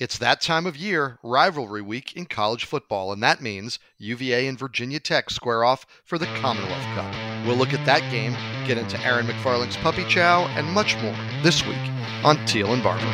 It's that time of year, rivalry week in college football, and that means UVA and Virginia Tech square off for the Commonwealth Cup. We'll look at that game, get into Aaron McFarling's puppy chow, and much more this week on Teel and Barber.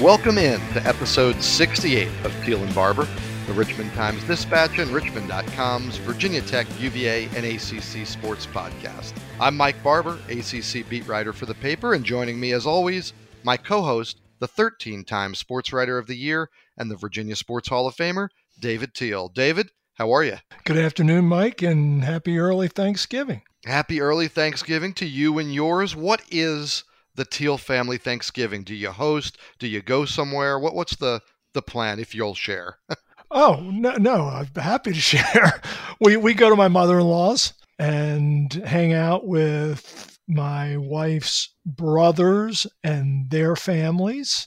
Welcome in to episode 68 of Teel and Barber the Richmond Times Dispatch and Richmond.com's Virginia Tech, UVA, and ACC Sports Podcast. I'm Mike Barber, ACC beat writer for the paper, and joining me, as always, my co host, the 13 time Sports Writer of the Year and the Virginia Sports Hall of Famer, David Teel. David, how are you? Good afternoon, Mike, and happy early Thanksgiving. Happy early Thanksgiving to you and yours. What is the Teel family Thanksgiving? Do you host? Do you go somewhere? What, what's the, the plan if you'll share? Oh no, no, I'm happy to share. We we go to my mother-in-law's and hang out with my wife's brothers and their families.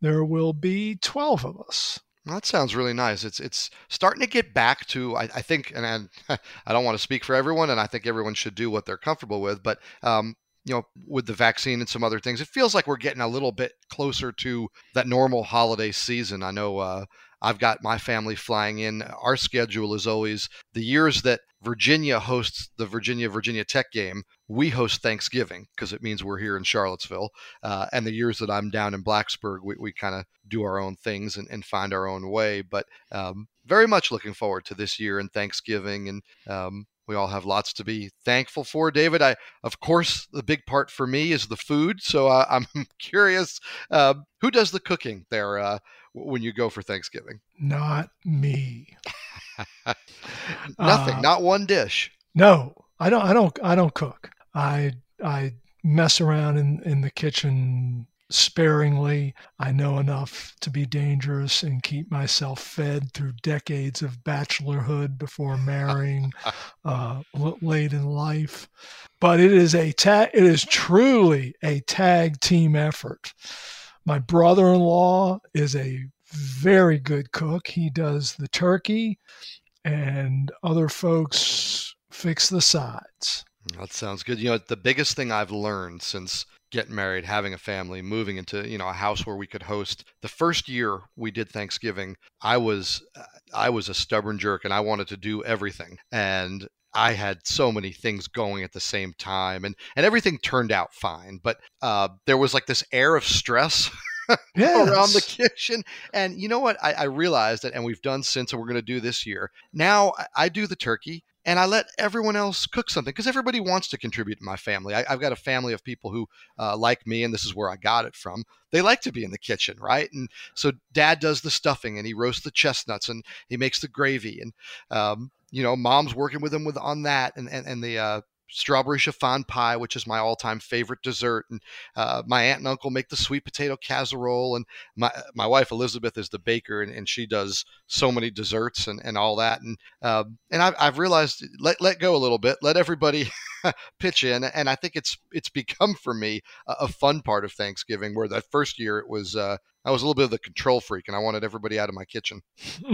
There will be twelve of us. that sounds really nice. It's it's starting to get back to I, I think, and I, I don't want to speak for everyone, and I think everyone should do what they're comfortable with. But um, you know, with the vaccine and some other things, it feels like we're getting a little bit closer to that normal holiday season. I know uh, I've got my family flying in. Our schedule is always the years that Virginia hosts the Virginia Virginia Tech game, we host Thanksgiving because it means we're here in Charlottesville. Uh, and the years that I'm down in Blacksburg, we, we kind of do our own things and, and, find our own way. But um, very much looking forward to this year and Thanksgiving. And um, we all have lots to be thankful for. David, I of course the big part for me is the food. So uh, I'm curious, uh, who does the cooking there uh, when you go for Thanksgiving? Not me. Nothing. Uh, not one dish. No, I don't. I don't. I don't cook. I I mess around in in the kitchen sparingly. I know enough to be dangerous and keep myself fed through decades of bachelorhood before marrying uh, late in life. But it is a ta- it is truly a tag team effort. My brother-in-law is a very good cook. He does the turkey, and other folks fix the sides. That sounds good. You know, the biggest thing I've learned since getting married, having a family, moving into you know a house where we could host. The first year we did Thanksgiving, I was I was a stubborn jerk and I wanted to do everything. And I had so many things going at the same time, and and everything turned out fine. But uh, there was like this air of stress yes. around the kitchen. And you know what? I, I, realized that, and we've done since, and we're going to do this year. Now I, I do the turkey and I let everyone else cook something because everybody wants to contribute to my family. I, have got a family of people who uh, like me, and this is where I got it from. They like to be in the kitchen, right? And so dad does the stuffing, and he roasts the chestnuts, and he makes the gravy, and um, you know, mom's working with him with on that, and and, and the uh, strawberry chiffon pie, which is my all-time favorite dessert, and uh, my aunt and uncle make the sweet potato casserole, and my my wife Elizabeth is the baker, and, and she does so many desserts and, and all that, and uh, and I've, I've realized let let go a little bit, let everybody pitch in, and I think it's it's become for me a, a, fun part of Thanksgiving. Where that first year it was uh, I was a little bit of the control freak, and I wanted everybody out of my kitchen.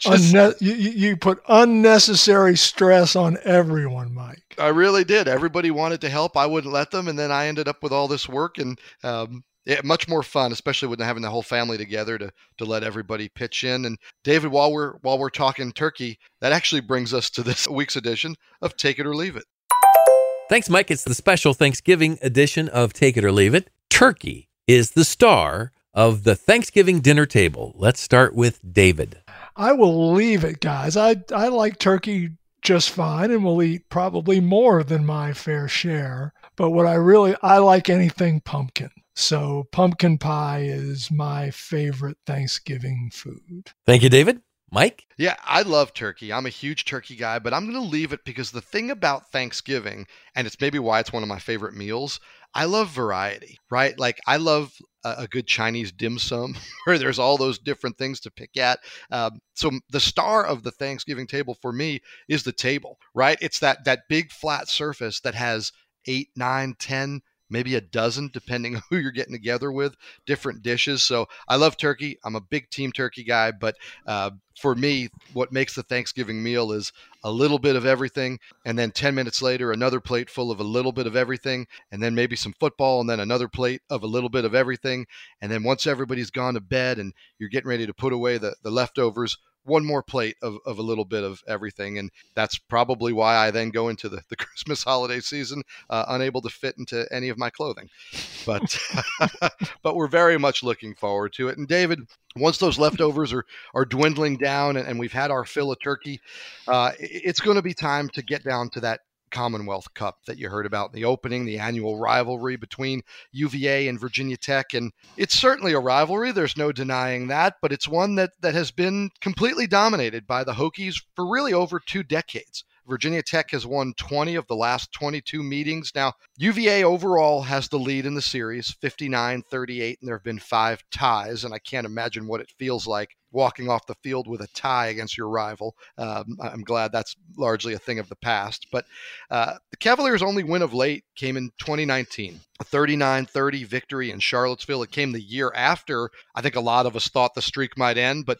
Just, Unne- you, you put unnecessary stress on everyone, Mike. I really did. Everybody wanted to help. I wouldn't let them, and then I ended up with all this work and. Um, yeah, much more fun, especially with having the whole family together to to let everybody pitch in. And David, while we're while we're talking turkey, that actually brings us to this week's edition of Take It or Leave It. Thanks, Mike. It's the special Thanksgiving edition of Take It or Leave It. Turkey is the star of the Thanksgiving dinner table. Let's start with David. I will leave it, guys. I I like turkey just fine and will eat probably more than my fair share. But what I really I like anything pumpkin. So pumpkin pie is my favorite Thanksgiving food. Thank you, David. Mike? Yeah, I love turkey. I'm a huge turkey guy, but I'm going to leave it because the thing about Thanksgiving, and it's maybe why it's one of my favorite meals, I love variety, right? Like I love a, a good Chinese dim sum where there's all those different things to pick at. Um, so the star of the Thanksgiving table for me is the table, right? It's that that big flat surface that has eight, nine, ten maybe a dozen, depending on who you're getting together with, different dishes. So I love turkey. I'm a big team turkey guy, but uh, for me, what makes the Thanksgiving meal is a little bit of everything. And then 10 minutes later, another plate full of a little bit of everything. And then maybe some football, and then another plate of a little bit of everything. And then once everybody's gone to bed and you're getting ready to put away the, the leftovers, one more plate of, of a little bit of everything. And that's probably why I then go into the, the Christmas holiday season uh, unable to fit into any of my clothing. But but we're very much looking forward to it. And David, once those leftovers are, are dwindling down and, and we've had our fill of turkey, uh, it's going to be time to get down to that Commonwealth Cup that you heard about in the opening, the annual rivalry between UVA and Virginia Tech. And it's certainly a rivalry, there's no denying that, but it's one that, that has been completely dominated by the Hokies for really over two decades. Virginia Tech has won 20 of the last 22 meetings. Now, UVA overall has the lead in the series, 59 38, and there have been five ties. And I can't imagine what it feels like walking off the field with a tie against your rival. Um, I'm glad that's largely a thing of the past. But uh, the Cavaliers' only win of late came in 2019, a 39 30 victory in Charlottesville. It came the year after I think a lot of us thought the streak might end, but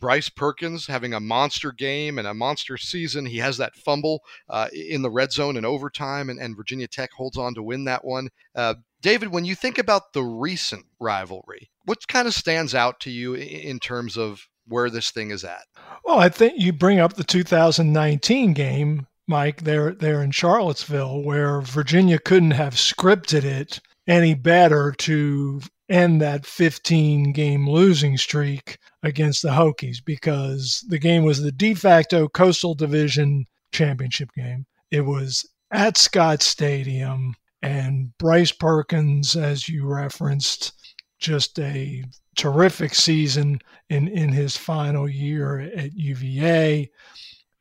Bryce Perkins having a monster game and a monster season. He has that fumble uh, in the red zone and overtime, and, and, Virginia Tech holds on to win that one. Uh, David, when you think about the recent rivalry, what kind of stands out to you in terms of where this thing is at? Well, I think you bring up the 2019 game, Mike, there there in Charlottesville, where Virginia couldn't have scripted it any better to end that 15 game losing streak against the Hokies because the game was the de facto Coastal Division championship game. It was at Scott Stadium, and Bryce Perkins, as you referenced, just a terrific season in, in his final year at UVA.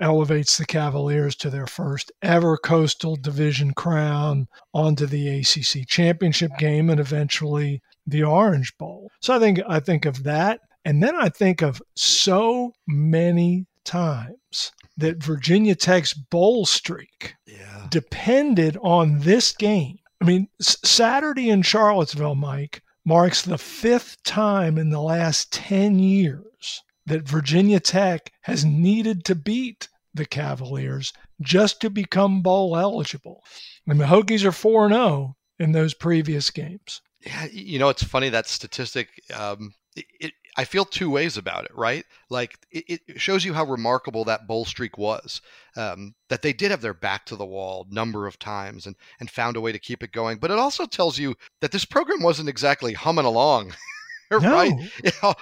Elevates the Cavaliers to their first ever Coastal Division crown, onto the ACC championship game, and eventually the Orange Bowl. So I think I think of that, and then I think of so many times that Virginia Tech's bowl streak yeah. depended on this game. I mean, Saturday in Charlottesville, Mike, marks the fifth time in the last 10 years that Virginia Tech has needed to beat the Cavaliers just to become bowl eligible. And the Hokies are 4 0 in those previous games. Yeah, you know, it's funny that statistic. Um, it, I feel two ways about it, right? Like it, it shows you how remarkable that bowl streak was. Um, that they did have their back to the wall number of times and and found a way to keep it going. But it also tells you that this program wasn't exactly humming along right?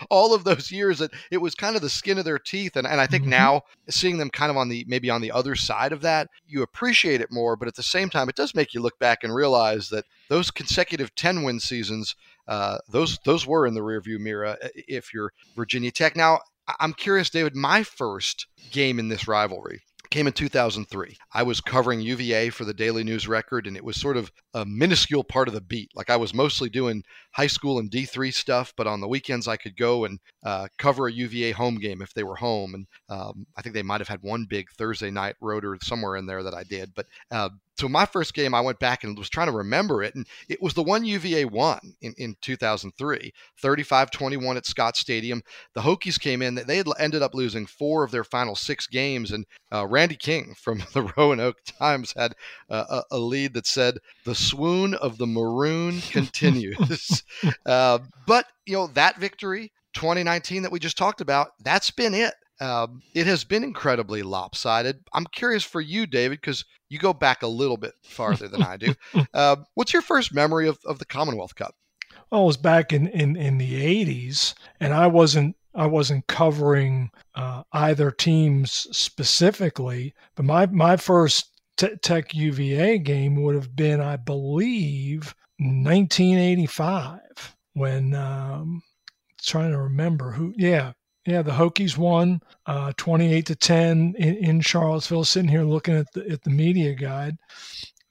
All of those years that it was kind of the skin of their teeth. And, and I think mm-hmm. now seeing them kind of on the maybe on the other side of that, you appreciate it more. But at the same time, it does make you look back and realize that those consecutive 10 win seasons, uh, those those were in the rearview mirror uh, if you're Virginia Tech. Now, I'm curious, David, my first game in this rivalry came in 2003. I was covering UVA for the Daily News Record, and it was sort of a minuscule part of the beat. Like I was mostly doing high school and D3 stuff, but on the weekends I could go and uh, cover a UVA home game if they were home. And um, I think they might have had one big Thursday night rotor somewhere in there that I did. But uh, so my first game, I went back and was trying to remember it, and it was the one UVA won in, in 2003, 35-21 at Scott Stadium. The Hokies came in; they had ended up losing four of their final six games, and uh, Randy King from the Roanoke Times had uh, a, a, lead that said, "The swoon of the maroon continues." uh, but you know that victory, 2019 that we just talked about, that's been it. Um, it has been incredibly lopsided. I'm curious for you, David, because you go back a little bit farther than I do. Uh, what's your first memory of, of the Commonwealth Cup? Well, it was back in, in, in the 80s, and I wasn't I wasn't covering uh, either teams specifically, but my my first t- Tech UVA game would have been, I believe, 1985 when um, trying to remember who. Yeah, yeah, the Hokies won uh, 28 to 10 in, in, Charlottesville. Sitting here looking at the at the media guide,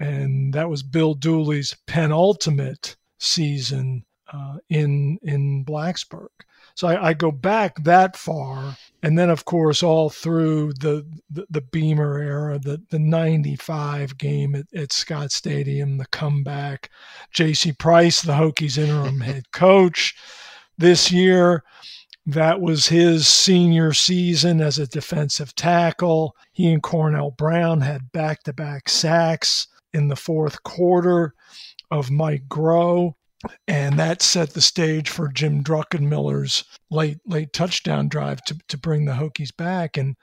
and that was Bill Dooley's penultimate season uh, in in Blacksburg. So I, I, go back that far, and then of course all through the the, the Beamer era, the the '95 game at, at Scott Stadium, the comeback, J.C. Price, the Hokies interim head coach, this year. That was his senior season as a defensive tackle. He and Cornell Brown had back to back sacks in the fourth quarter of Mike Groh and that set the stage for Jim Druckenmiller's late late touchdown drive to, to bring the Hokies back. And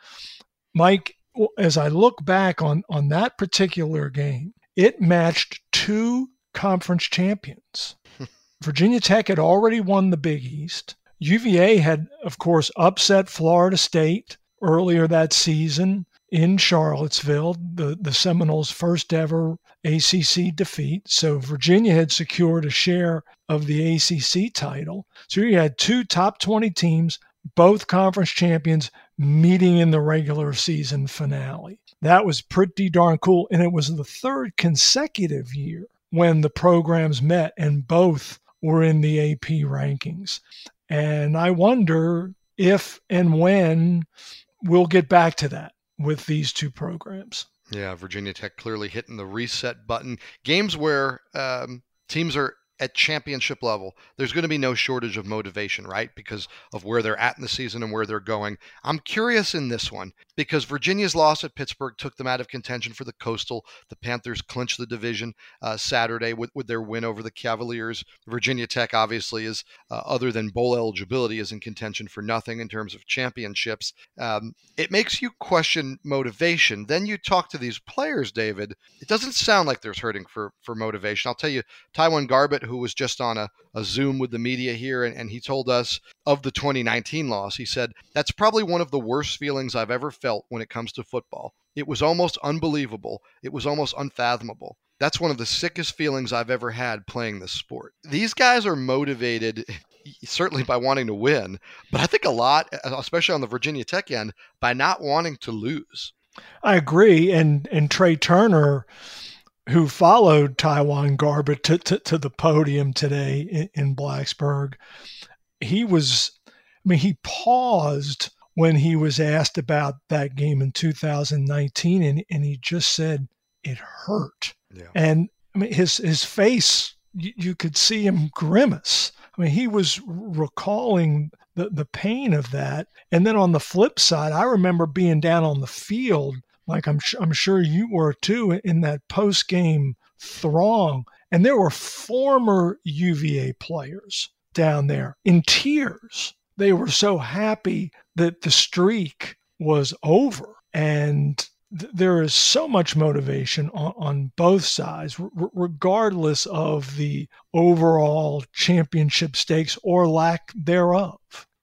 Mike, as I look back on on that particular game, it matched two conference champions. Virginia Tech had already won the Big East. UVA had, of course, upset Florida State earlier that season in Charlottesville, the, the Seminoles' first ever ACC defeat. So Virginia had secured a share of the ACC title. So you had two top 20 teams, both conference champions, meeting in the regular season finale. That was pretty darn cool. And it was the third consecutive year when the programs met and both were in the AP rankings. And I wonder if and when we'll get back to that with these two programs. Yeah, Virginia Tech clearly hitting the reset button. Games where um, teams are at championship level, there's going to be no shortage of motivation, right? Because of where they're at in the season and where they're going. I'm curious in this one because Virginia's loss at Pittsburgh took them out of contention for the Coastal. The Panthers clinched the division uh, Saturday with, with their win over the Cavaliers. Virginia Tech, obviously, is uh, other than bowl eligibility, is in contention for nothing in terms of championships. Um, it makes you question motivation. Then you talk to these players, David. It doesn't sound like there's hurting for for motivation. I'll tell you, Taiwan Garbett, who was just on a, a Zoom with the media here, and, and he told us of the 2019 loss. He said that's probably one of the worst feelings I've ever felt when it comes to football. It was almost unbelievable. It was almost unfathomable. That's one of the sickest feelings I've ever had playing this sport. These guys are motivated certainly by wanting to win, but I think a lot, especially on the Virginia Tech end, by not wanting to lose. I agree. And and Tre Turner, who followed TyJuan Garbutt to, to, to the podium today in, in Blacksburg, he was, I mean, he paused when he was asked about that game in 2019, and, and he just said it hurt. Yeah. And I mean, his his face, you, you could see him grimace. I mean, he was recalling the, the pain of that. And then on the flip side, I remember being down on the field, like I'm, I'm sure you were too, in that post game throng. And there were former UVA players down there in tears. They were so happy that the streak was over. And th- there is so much motivation on, on both sides, r- regardless of the overall championship stakes or lack thereof.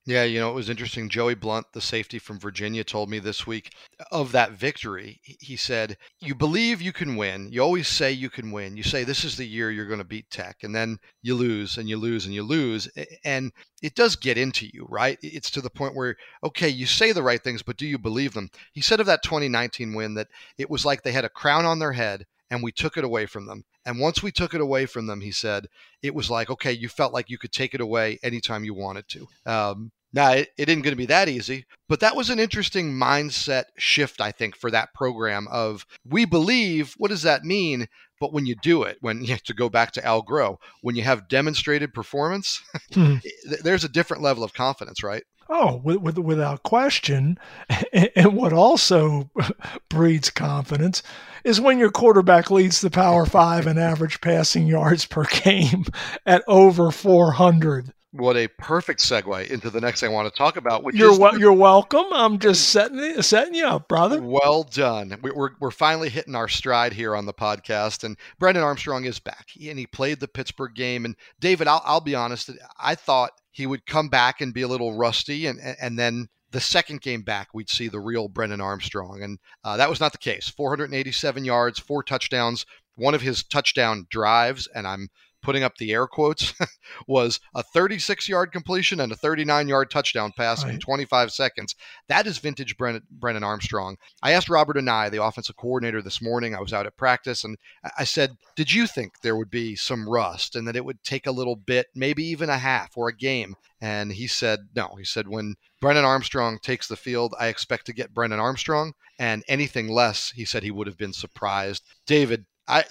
Yeah, you know, it was interesting. Joey Blount, the safety from Virginia, told me this week of that victory. He said, You believe you can win. You always say you can win. You say, This is the year you're going to beat Tech. And then you lose and you lose and you lose. And it does get into you, right? It's to the point where, okay, you say the right things, but do you believe them? He said of that 2019 win that it was like they had a crown on their head and we took it away from them. And once we took it away from them, he said, it was like, okay, you felt like you could take it away anytime you wanted to. Um, now, it, it isn't going to be that easy, but that was an interesting mindset shift, I think, for that program of we believe, what does that mean? But when you do it, when you have to go back to Al Groh, when you have demonstrated performance, hmm. there's a different level of confidence, right? Oh, with, with, without question. And what also breeds confidence is when your quarterback leads the Power Five in average passing yards per game at over 400 what a perfect segue into the next thing I want to talk about. Which you're is wel- you're welcome. I'm just setting setting you up, brother. Well done. We're we're finally hitting our stride here on the podcast, and Brennan Armstrong is back, he, and he played the Pittsburgh game. And David, I'll I'll be honest, I thought he would come back and be a little rusty, and and then the second game back, we'd see the real Brennan Armstrong. And uh, that was not the case. 487 yards, four touchdowns, one of his touchdown drives, and I'm putting up the air quotes, was a 36 yard completion and a 39 yard touchdown pass right. in 25 seconds. That is vintage Brennan, Brennan Armstrong. I asked Robert Anae, the offensive coordinator, this morning. I was out at practice and I said, Did you think there would be some rust and that it would take a little bit, maybe even a half or a game? And he said, No. He said, When Brennan Armstrong takes the field, I expect to get Brennan Armstrong. And anything less, he said he would have been surprised. David, I,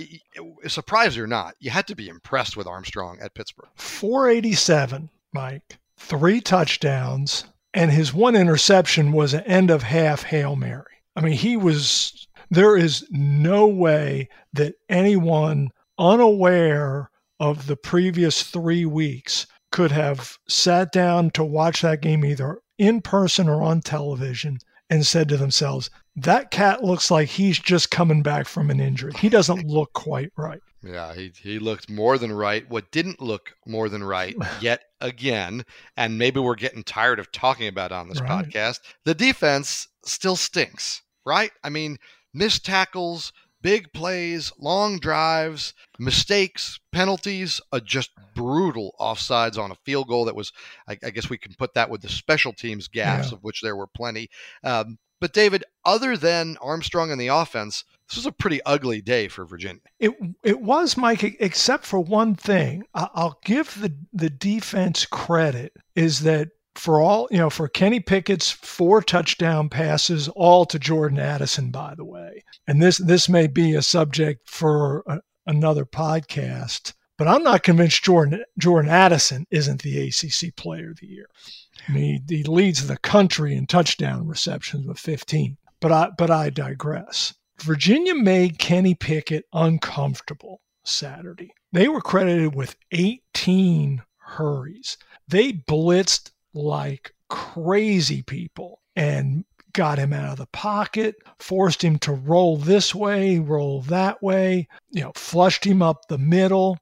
surprised or not, you had to be impressed with Armstrong at Pittsburgh. 487, Mike, three touchdowns, and his one interception was an end of half Hail Mary. I mean, he was, there is no way that anyone unaware of the previous three weeks could have sat down to watch that game either in person or on television and said to themselves, that cat looks like he's just coming back from an injury. He doesn't look quite right. Yeah, he, he looked more than right. What didn't look more than right yet again, and maybe we're getting tired of talking about on this right. podcast, the defense still stinks, right? I mean, missed tackles, big plays, long drives, mistakes, penalties, a just brutal offsides on a field goal that was, I, I guess we can put that with the special teams gaffes, yeah. of which there were plenty. Um, but David, other than Armstrong and the offense, this was a pretty ugly day for Virginia. It it was, Mike, except for one thing. I'll give the the defense credit is that for all you know, for Kenny Pickett's four touchdown passes, all to Jordan Addison, by the way. And this this may be a subject for a, another podcast, but I'm not convinced Jordan Jordan Addison isn't the ACC Player of the Year. I mean, he, he leads the country in touchdown receptions with 15. But I but I digress. Virginia made Kenny Pickett uncomfortable Saturday. They were credited with 18 hurries. They blitzed like crazy people and got him out of the pocket, forced him to roll this way, roll that way, you know, flushed him up the middle,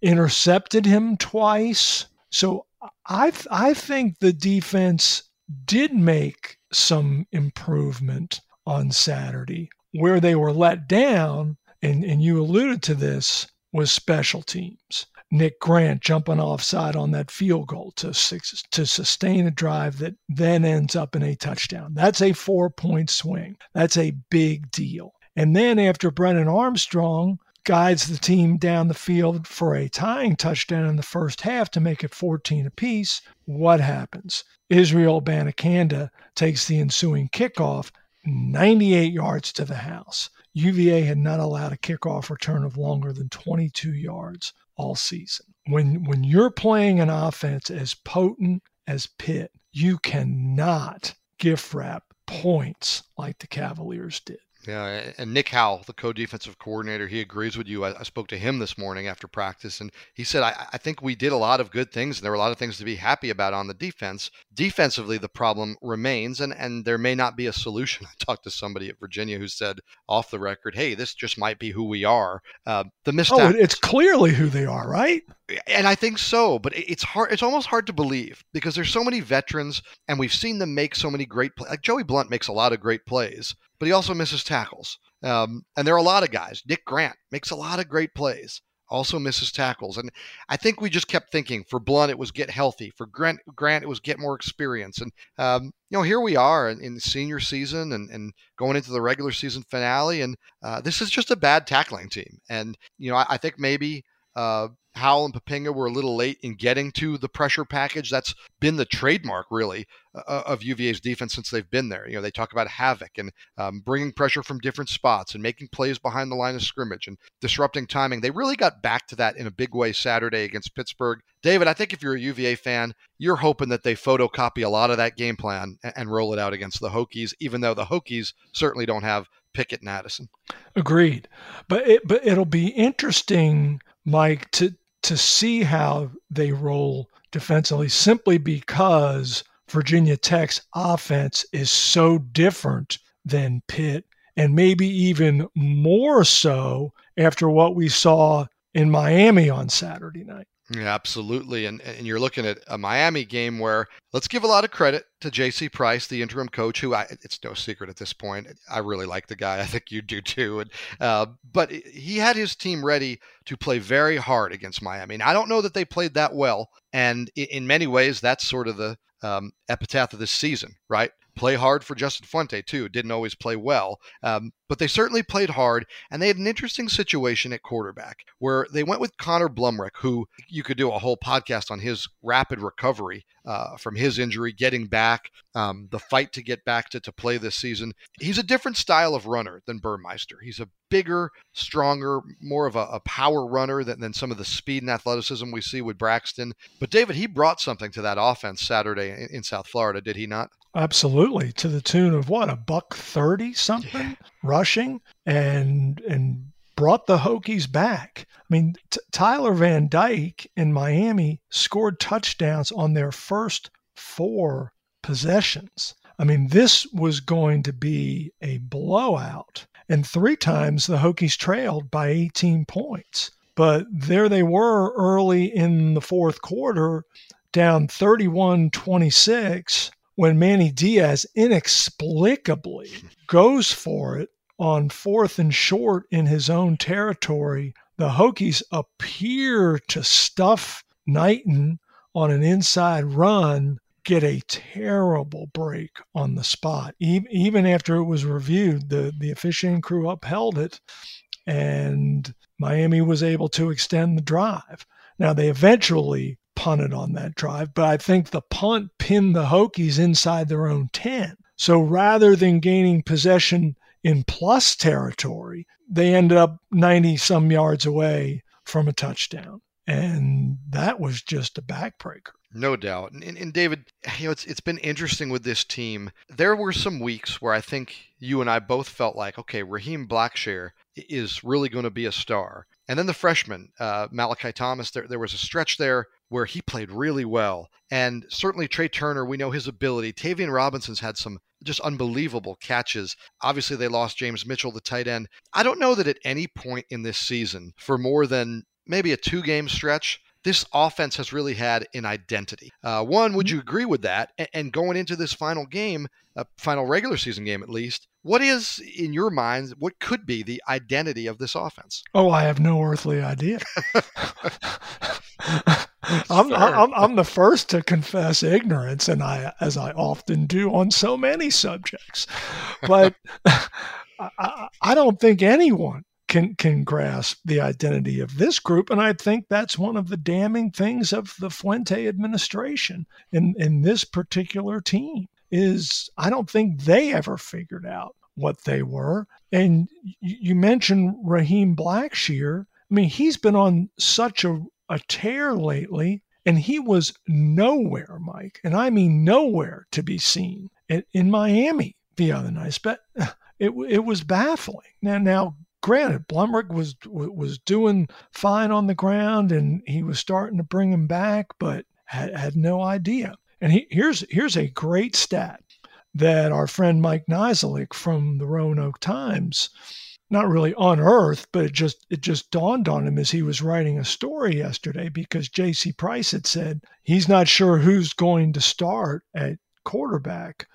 intercepted him twice. So I I think the defense did make some improvement on Saturday. Where they were let down, and, and you alluded to this, was special teams. Nick Grant jumping offside on that field goal to to sustain a drive that then ends up in a touchdown. That's a four point swing. That's a big deal. And then after Brennan Armstrong guides the team down the field for a tying touchdown in the first half to make it 14 apiece, what happens? Israel Abanikanda takes the ensuing kickoff 98 yards to the house. UVA had not allowed a kickoff return of longer than 22 yards all season. When when you're playing an offense as potent as Pitt, you cannot gift wrap points like the Cavaliers did. Yeah, and Nick Howell, the co-defensive coordinator, he agrees with you. I, I, spoke to him this morning after practice, and he said, I, I, think we did a lot of good things, and there were a lot of things to be happy about on the defense. Defensively, the problem remains, and, and there may not be a solution. I talked to somebody at Virginia who said off the record, hey, this just might be who we are. Uh, the missed Oh, it's clearly who they are, right? And I think so, but it's hard. It's almost hard to believe because there's so many veterans, and we've seen them make so many great plays. Like Joey Blount makes a lot of great plays, but he also misses tackles. Um, and there are a lot of guys. Nick Grant makes a lot of great plays, also misses tackles. And I think we just kept thinking for Blount, it was get healthy. For Grant, Grant it was get more experience. And, um, you know, here we are in, in, the senior season and, and going into the regular season finale. And uh, this is just a bad tackling team. And, you know, I, I think maybe uh, Howell and Poppinga were a little late in getting to the pressure package. That's been the trademark, really, uh, of UVA's defense since they've been there. You know, they talk about havoc and um, bringing pressure from different spots and making plays behind the line of scrimmage and disrupting timing. They really got back to that in a big way Saturday against Pittsburgh. David, I think if you're a UVA fan, you're hoping that they photocopy a lot of that game plan and, and roll it out against the Hokies, even though the Hokies certainly don't have Pickett and Addison. Agreed, but it, but it'll be interesting, Mike, to to see how they roll defensively, simply because Virginia Tech's offense is so different than Pitt, and maybe even more so after what we saw in Miami on Saturday night. Yeah, absolutely. And and you're looking at a Miami game where let's give a lot of credit to J.C. Price, the interim coach, who I, it's no secret at this point. I really like the guy. I think you do too. And uh, but he had his team ready to play very hard against Miami. And I don't know that they played that well. And in many ways, that's sort of the um, epitaph of this season, right? Play hard for Justin Fuente, too. Didn't always play well, um, but they certainly played hard. And they had an interesting situation at quarterback where they went with Connor Blumrick, who you could do a whole podcast on his rapid recovery uh, from his injury, getting back, um, the fight to get back to, to play this season. He's a different style of runner than Burmeister. He's a bigger, stronger, more of a, a power runner than, than some of the speed and athleticism we see with Braxton. But David, he brought something to that offense Saturday in, in South Florida, did he not? Absolutely, to the tune of what a buck thirty something yeah. rushing, and and brought the Hokies back. I mean, T- Tyler Van Dyke in Miami scored touchdowns on their first four possessions. I mean, this was going to be a blowout, and three times the Hokies trailed by 18 points. But there they were early in the fourth quarter, down 31 26 when Manny Diaz inexplicably goes for it on fourth and short in his own territory, the Hokies appear to stuff Knighton on an inside run, get a terrible break on the spot. Even after it was reviewed, the, the officiating crew upheld it, and Miami was able to extend the drive. Now, they eventually punted on that drive, but I think the punt pinned the Hokies inside their own 10. So rather than gaining possession in plus territory, they ended up 90 some yards away from a touchdown. And that was just a backbreaker. No doubt. And, and, David, you know, it's it's been interesting with this team. There were some weeks where I think you and I both felt like, okay, Raheem Blackshear is really going to be a star. And then the freshman, uh, Malachi Thomas, there, there was a stretch there where he played really well. And certainly Tre Turner, we know his ability. Tayvion Robinson's had some just unbelievable catches. Obviously, they lost James Mitchell, the tight end. I don't know that at any point in this season, for more than maybe a two game stretch, this offense has really had an identity. Uh, one, would mm-hmm. you agree with that? And, going into this final game, a final regular season game at least, what is in your mind? What could be the identity of this offense? Oh, I have no earthly idea. I'm, I'm, I'm the first to confess ignorance, and I, as I often do on so many subjects. But I, I don't think anyone can can grasp the identity of this group, and I think that's one of the damning things of the Fuente administration in in this particular team is I don't think they ever figured out what they were. And you mentioned Raheem Blackshear. I mean, he's been on such a, a tear lately, and he was nowhere, Mike, and I mean nowhere to be seen in, in Miami the other night. But it, it was baffling. Now, now granted, Blumrick was was doing fine on the ground, and he was starting to bring him back, but had, had no idea. And he, here's here's a great stat that our friend Mike Niziolek from the Roanoke Times not really unearthed, but it just it just dawned on him as he was writing a story yesterday because J.C. Price had said he's not sure who's going to start at quarterback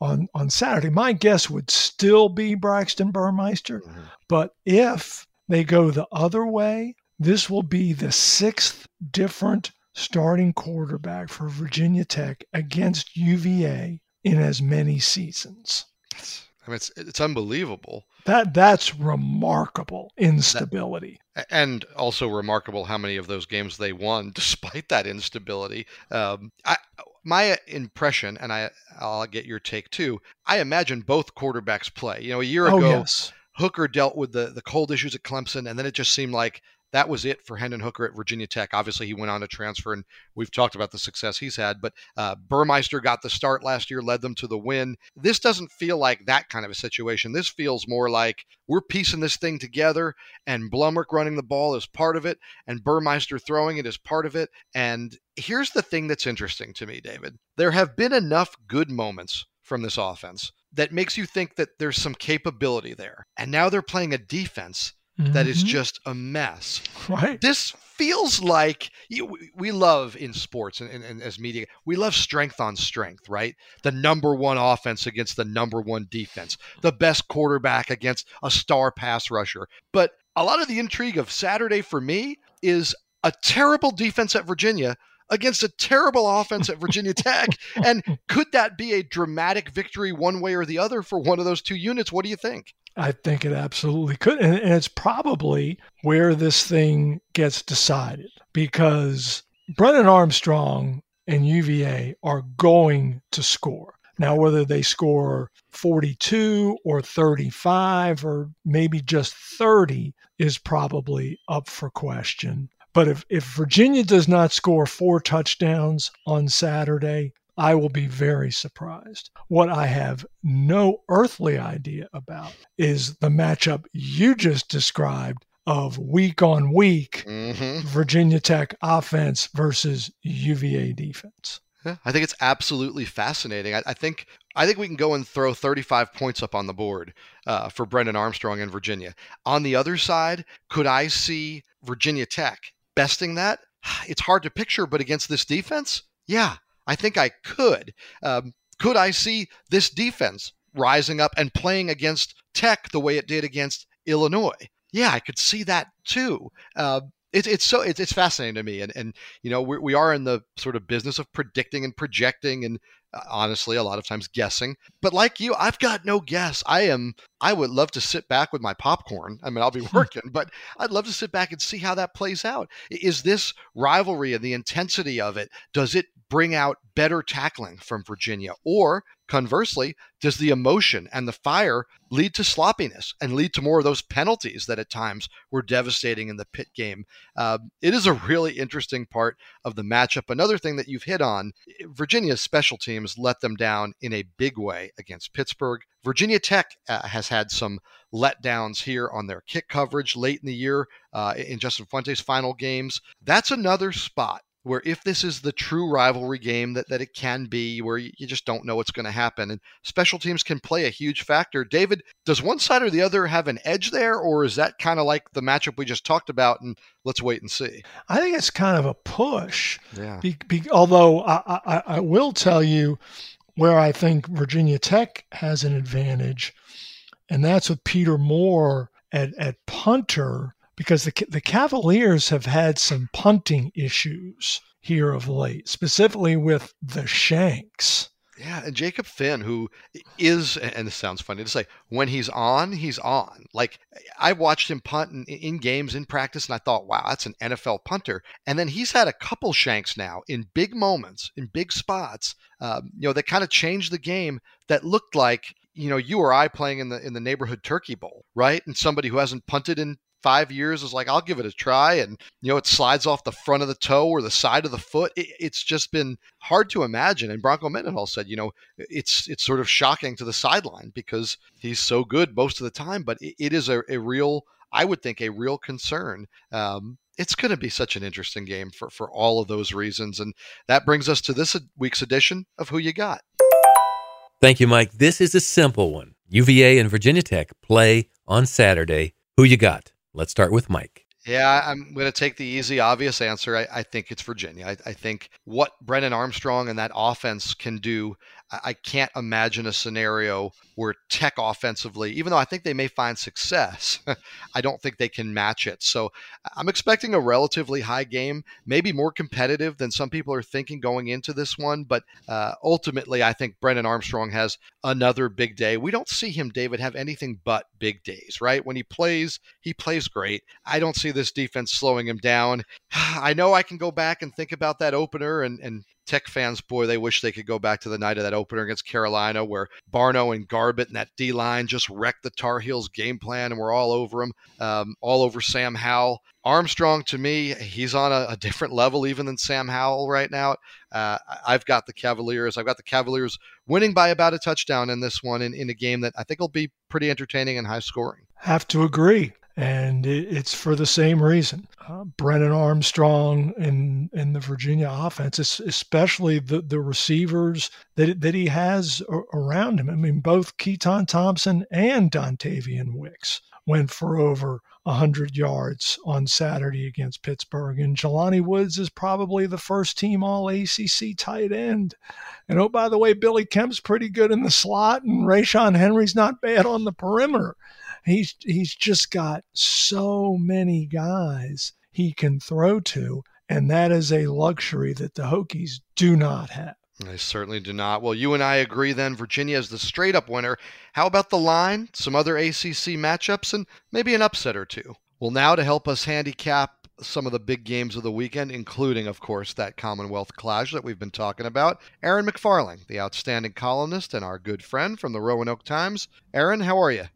on on Saturday. My guess would still be Braxton Burmeister, mm-hmm. but if they go the other way, this will be the sixth different starting quarterback for Virginia Tech against UVA in as many seasons. I mean, it's it's unbelievable. That that's remarkable instability, that, and also remarkable how many of those games they won despite that instability. Um, I my impression, and I I'll get your take too. I imagine both quarterbacks play. You know, a year oh, ago, oh, yes. Hooker dealt with the the cold issues at Clemson, and then it just seemed like that was it for Hendon Hooker at Virginia Tech. Obviously, he went on to transfer, and we've talked about the success he's had. But uh, Burmeister got the start last year, led them to the win. This doesn't feel like that kind of a situation. This feels more like we're piecing this thing together, and Blumrick running the ball is part of it, and Burmeister throwing it is part of it. And here's the thing that's interesting to me, David. There have been enough good moments from this offense that makes you think that there's some capability there. And now they're playing a defense mm-hmm. that is Mm-hmm. just a mess. right. This feels like you, we love in sports and, and, and, as media, we love strength on strength, right? The number one offense against the number one defense, the best quarterback against a star pass rusher. But a lot of the intrigue of Saturday for me is a terrible defense at Virginia against a terrible offense at Virginia Tech. And could that be a dramatic victory one way or the other for one of those two units? What do you think? I think it absolutely could. And, and it's probably where this thing gets decided because Brennan Armstrong and UVA are going to score. Now, whether they score 42 or 35 or maybe just 30 is probably up for question. But if, if Virginia does not score four touchdowns on Saturday, I will be very surprised. What I have no earthly idea about is the matchup you just described of week on week mm-hmm. Virginia Tech offense versus UVA defense. Yeah, I think it's absolutely fascinating. I, I, think I think we can go and throw 35 points up on the board uh, for Brennan Armstrong and Virginia. On the other side, could I see Virginia Tech besting that? It's hard to picture, but against this defense, yeah, I think I could. Um, could I see this defense rising up and playing against Tech the way it did against Illinois? Yeah, I could see that too. Uh, it's it's so it's, it's fascinating to me, and and you know we we are in the sort of business of predicting and projecting, and uh, honestly, a lot of times guessing. But like you, I've got no guess. I am. I would love to sit back with my popcorn. I mean, I'll be working, but I'd love to sit back and see how that plays out. Is this rivalry and the intensity of it? Does it bring out better tackling from Virginia? Or conversely, does the emotion and the fire lead to sloppiness and lead to more of those penalties that at times were devastating in the Pitt game? Uh, it is a really interesting part of the matchup. Another thing that you've hit on Virginia's special teams let them down in a big way against Pittsburgh. Virginia Tech uh, has had some letdowns here on their kick coverage late in the year uh, in Justin Fuente's final games. That's another spot where if this is the true rivalry game that, that it can be, where you, just don't know what's going to happen, and special teams can play a huge factor. David, does one side or the other have an edge there, or is that kind of like the matchup we just talked about? And let's wait and see. I think it's kind of a push. Yeah. Be, be, although I, I, I will tell you where I think Virginia Tech has an advantage, and that's with Peter Moor at, at punter because the, the Cavaliers have had some punting issues here of late, specifically with the Shanks. Yeah, and Jacob Finn, who is, and this sounds funny to say, when he's on, he's on. Like I watched him punt in, in, games in practice, and I thought, wow, that's an NFL punter. And then he's had a couple shanks now in big moments, in big spots, um, you know, that kind of changed the game. That looked like you know you or I playing in the in the neighborhood turkey bowl, right? And somebody who hasn't punted in five years is like, I'll give it a try. And, you know, it slides off the front of the toe or the side of the foot. It, it's just been hard to imagine. And Bronco Mendenhall said, you know, it's it's sort of shocking to the sideline because he's so good most of the time. But it, it is a, a real, I would think, a real concern. Um, it's going to be such an interesting game for, for all of those reasons. And that brings us to this week's edition of Who You Got. Thank you, Mike. This is a simple one. UVA and Virginia Tech play on Saturday. Who you got? Let's start with Mike. Yeah, I'm going to take the easy, obvious answer. I, I think it's Virginia. I, I, think what Brennan Armstrong and that offense can do, I, can't imagine a scenario where Tech offensively, even though I think they may find success, I don't think they can match it. So I'm expecting a relatively high game, maybe more competitive than some people are thinking going into this one. But uh, ultimately, I think Brennan Armstrong has another big day. We don't see him, David, have anything but big days, right? When he plays, he plays great. I don't see this defense slowing him down. I know I can go back and think about that opener and, and Tech fans, boy, they wish they could go back to the night of that opener against Carolina where Barno and Garbutt and that D line just wrecked the Tar Heels game plan and we're all over them, um, all over Sam Howell. Armstrong, to me, he's on a, a, different level even than Sam Howell right now. Uh, I've got the Cavaliers. I've got the Cavaliers winning by about a touchdown in this one in, in a game that I think will be pretty entertaining and high scoring. Have to agree and it's for the same reason. Uh, Brennan Armstrong in in the Virginia offense, especially the the receivers that that he has around him. I mean, both Keytaon Thompson and Dontayvion Wicks went for over 100 yards on Saturday against Pittsburgh. And Jelani Woods is probably the first team all ACC tight end. And oh, by the way, Billy Kemp's pretty good in the slot, and Ra'Shaun Henry's not bad on the perimeter. He's, he's just got so many guys he can throw to. And that is a luxury that the Hokies do not have. I certainly do not. Well, you and I agree then. Virginia is the straight up winner. How about the line, some other ACC matchups, and maybe an upset or two? Well, now to help us handicap some of the big games of the weekend, including, of course, that Commonwealth Clash that we've been talking about, Aaron McFarling, the outstanding columnist and our good friend from the Roanoke Times. Aaron, how are you?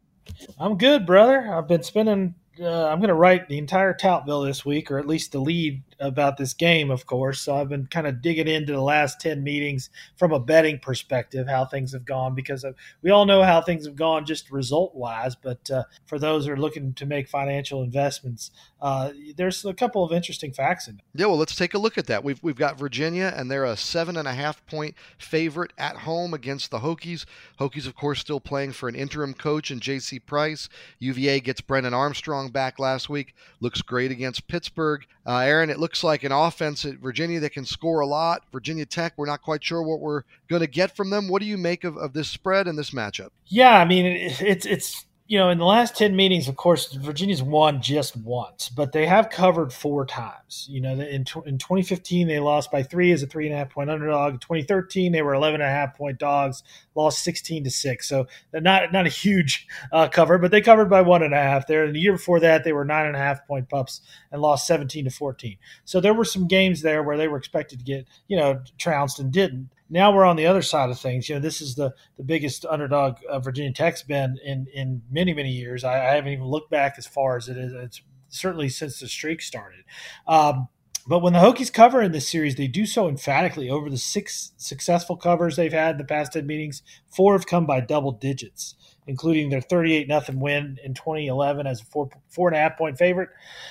I'm good, brother. I've been spending uh, I'm going to write the entire tout bill this week, or at least the lead about this game, of course. So I've been kind of digging into the last 10 meetings from a betting perspective, how things have gone, because we all know how things have gone just result wise. But uh, for those who are looking to make financial investments, uh, there's a couple of interesting facts in there. Yeah, well, let's take a look at that. We've, we've got Virginia, and they're a seven and a half point favorite at home against the Hokies. Hokies, of course, still playing for an interim coach in J.C. Price. UVA gets Brennan Armstrong back last week. Looks great against Pittsburgh. Uh, Aaron, it looks like an offense at Virginia that can score a lot. Virginia Tech, we're not quite sure what we're going to get from them. What do you make of, of this spread and this matchup? Yeah, I mean, it, it's it's you know, in the last 10 meetings, of course, Virginia's won just once, but they have covered four times. You know, in, in 2015, they lost by three as a three and a half point underdog. In 2013, they were 11 and a half point dogs, lost 16 to six. So not, not a huge uh, cover, but they covered by one and a half there. And the year before that, they were nine and a half point pups and lost 17 to 14. So there were some games there where they were expected to get, you know, trounced and didn't now we're on the other side of things. You know, this is the the biggest underdog uh, Virginia Tech's been in in many many years. I, I, haven't even looked back as far as it is. It's certainly since the streak started. Um, but when the Hokies cover in this series, they do so emphatically. Over the six successful covers they've had in the past 10 meetings, four have come by double digits including their 38 nothing win in 2011 as a four four and a half point favorite.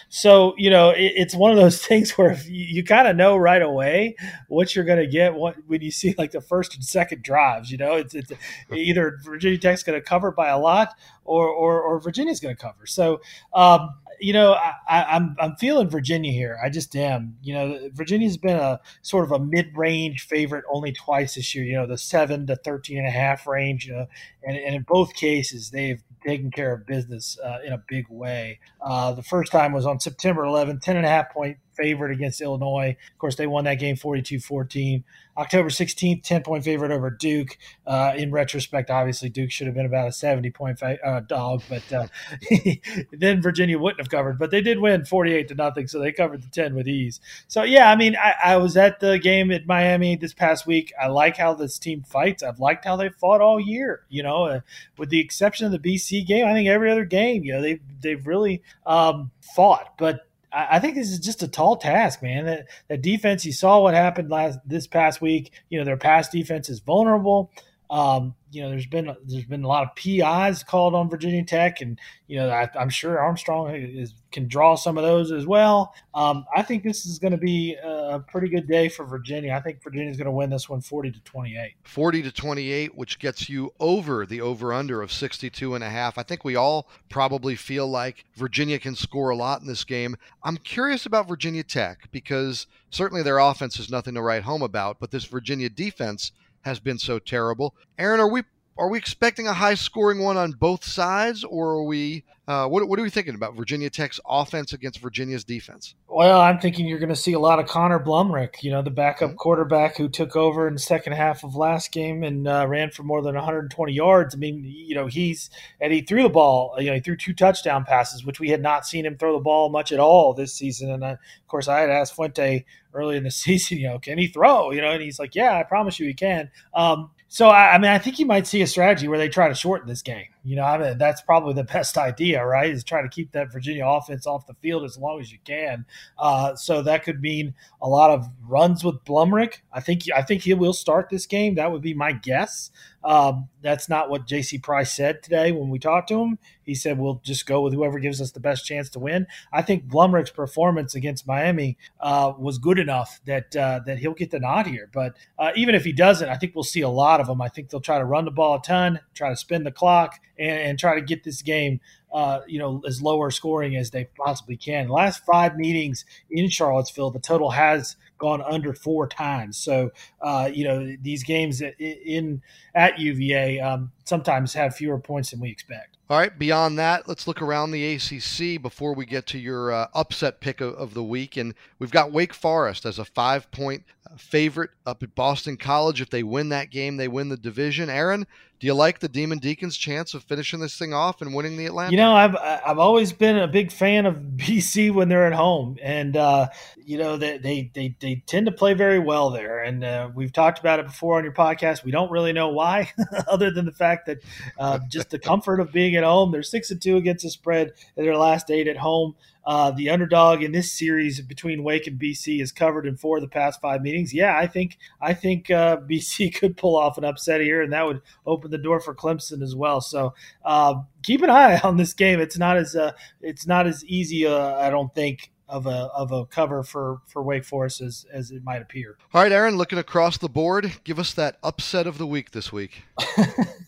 So you know it, it's one of those things where you, you kind of know right away what you're going to get what, when you see like the first and second drives. You know, it's, it's either Virginia Tech's going to cover by a lot or or, or Virginia's going to cover. So. Um, you know, I, am I'm, I'm feeling Virginia here. I just am. You know, Virginia's been a sort of a mid range favorite only twice this year. You know, the seven to 13 and a half range. You know, and, and in both cases, they've taken care of business uh, in a big way. Uh, the first time was on September 11, 10 and a half point favorite against Illinois. Of course, they won that game 42 14. October 16th, 10 point favorite over Duke. Uh, in retrospect, obviously, Duke should have been about a 70 point uh, dog, but uh, then Virginia wouldn't have covered. But they did win 48 to nothing, so they covered the 10 with ease. So, yeah, I mean, I, I was at the game at Miami this past week. I like how this team fights. I've liked how they fought all year, you know, uh, with the exception of the BC game. I think every other game, you know, they, they've really um, fought. But I think this is just a tall task, man. That that defense, you saw what happened last this past week. You know, their pass defense is vulnerable. Um, you know, there's been there's been a lot of PIs called on Virginia Tech, and you know, I, am sure Armstrong is, can draw some of those as well. Um, I think this is going to be a pretty good day for Virginia. I think Virginia's going to win this one 40 to 28. 40 to 28, which gets you over the over under of 62 and a half. I think we all probably feel like Virginia can score a lot in this game. I'm curious about Virginia Tech because certainly their offense is nothing to write home about, but this Virginia defense has been so terrible. Aaron, are we are we expecting a high scoring one on both sides, or are we? Uh, what, what are we thinking about Virginia Tech's offense against Virginia's defense? Well, I'm thinking you're going to see a lot of Connor Blumrick, you know, the backup mm-hmm. quarterback who took over in the second half of last game and uh, ran for more than 120 yards. I mean, you know, he's and he threw the ball. You know, he threw two touchdown passes, which we had not seen him throw the ball much at all this season. And uh, of course, I had asked Fuente early in the season, you know, can he throw? You know, and he's like, yeah, I promise you he can. Um, so I, I, mean, I think you might see a strategy where they try to shorten this game. You know, I mean, that's probably the best idea, right? Is try to keep that Virginia offense off the field as long as you can. Uh, so that could mean a lot of runs with Blumrick. I think I think he will start this game. That would be my guess. Um, that's not what J.C. Price said today when we talked to him. He said we'll just go with whoever gives us the best chance to win. I think Blumrick's performance against Miami uh, was good enough that uh, that he'll get the nod here. But uh, even if he doesn't, I think we'll see a lot of them. I think they'll try to run the ball a ton, try to spin the clock, and, and try to get this game uh, you know, as lower scoring as they possibly can. The last five meetings in Charlottesville, the total has gone under four times. So, uh, you know, these games in at UVA um, sometimes have fewer points than we expect. All right. Beyond that, let's look around the ACC before we get to your uh, upset pick of, of, the week. And we've got Wake Forest as a five point uh, favorite up at Boston College. If they win that game, they win the division. Aaron, do you like the Demon Deacons' chance of finishing this thing off and winning the Atlantic? You know, I've I've always been a big fan of BC when they're at home, and uh, you know they, they they they tend to play very well there. And uh, we've talked about it before on your podcast. We don't really know why, other than the fact that uh, just the comfort of being at home. They're six and two against the spread in their last eight at home. Uh, the underdog in this series between Wake and BC is covered in four of the past five meetings. Yeah, I think I think uh, BC could pull off an upset here, and that would open the door for Clemson as well. So uh, keep an eye on this game. It's not as uh, it's not as easy, uh, I don't think, of a of a cover for for Wake Forest as as it might appear. All right, Aaron, looking across the board, give us that upset of the week this week.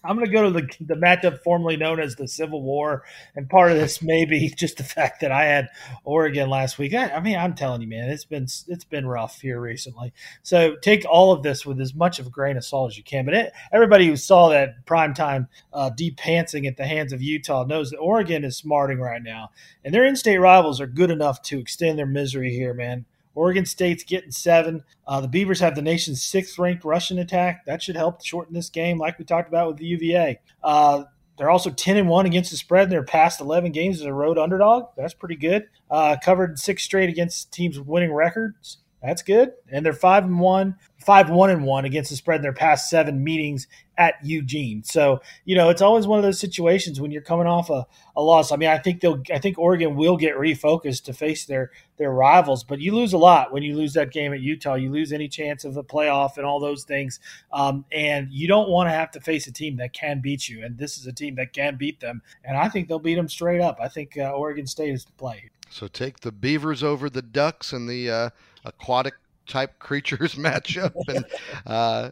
I'm going to go to the the matchup formerly known as the Civil War, and part of this may be just the fact that I had Oregon last week. I, I mean, I'm telling you, man, it's been it's been rough here recently. So take all of this with as much of a grain of salt as you can. But it, everybody who saw that primetime uh, deep pantsing at the hands of Utah knows that Oregon is smarting right now, and their in-state rivals are good enough to extend their misery here, man. Oregon State's getting seven. Uh, the Beavers have the nation's sixth ranked rushing attack. That should help shorten this game, like we talked about with the UVA. Uh, they're also 10 and 1 against the spread in their past 11 games as a road underdog. That's pretty good. Uh, covered six straight against teams winning records. That's good. And they're 5 and 1, 5 1 and 1 against the spread in their past seven meetings at Eugene. So, you know, it's always one of those situations when you're coming off a, a loss. I mean, I think they'll I think Oregon will get refocused to face their their rivals, but you lose a lot when you lose that game at Utah. You lose any chance of a playoff and all those things. Um, and you don't want to have to face a team that can beat you. And this is a team that can beat them. And I think they'll beat them straight up. I think uh, Oregon State is to play. So take the Beavers over the Ducks and the uh, aquatic type creatures matchup and uh,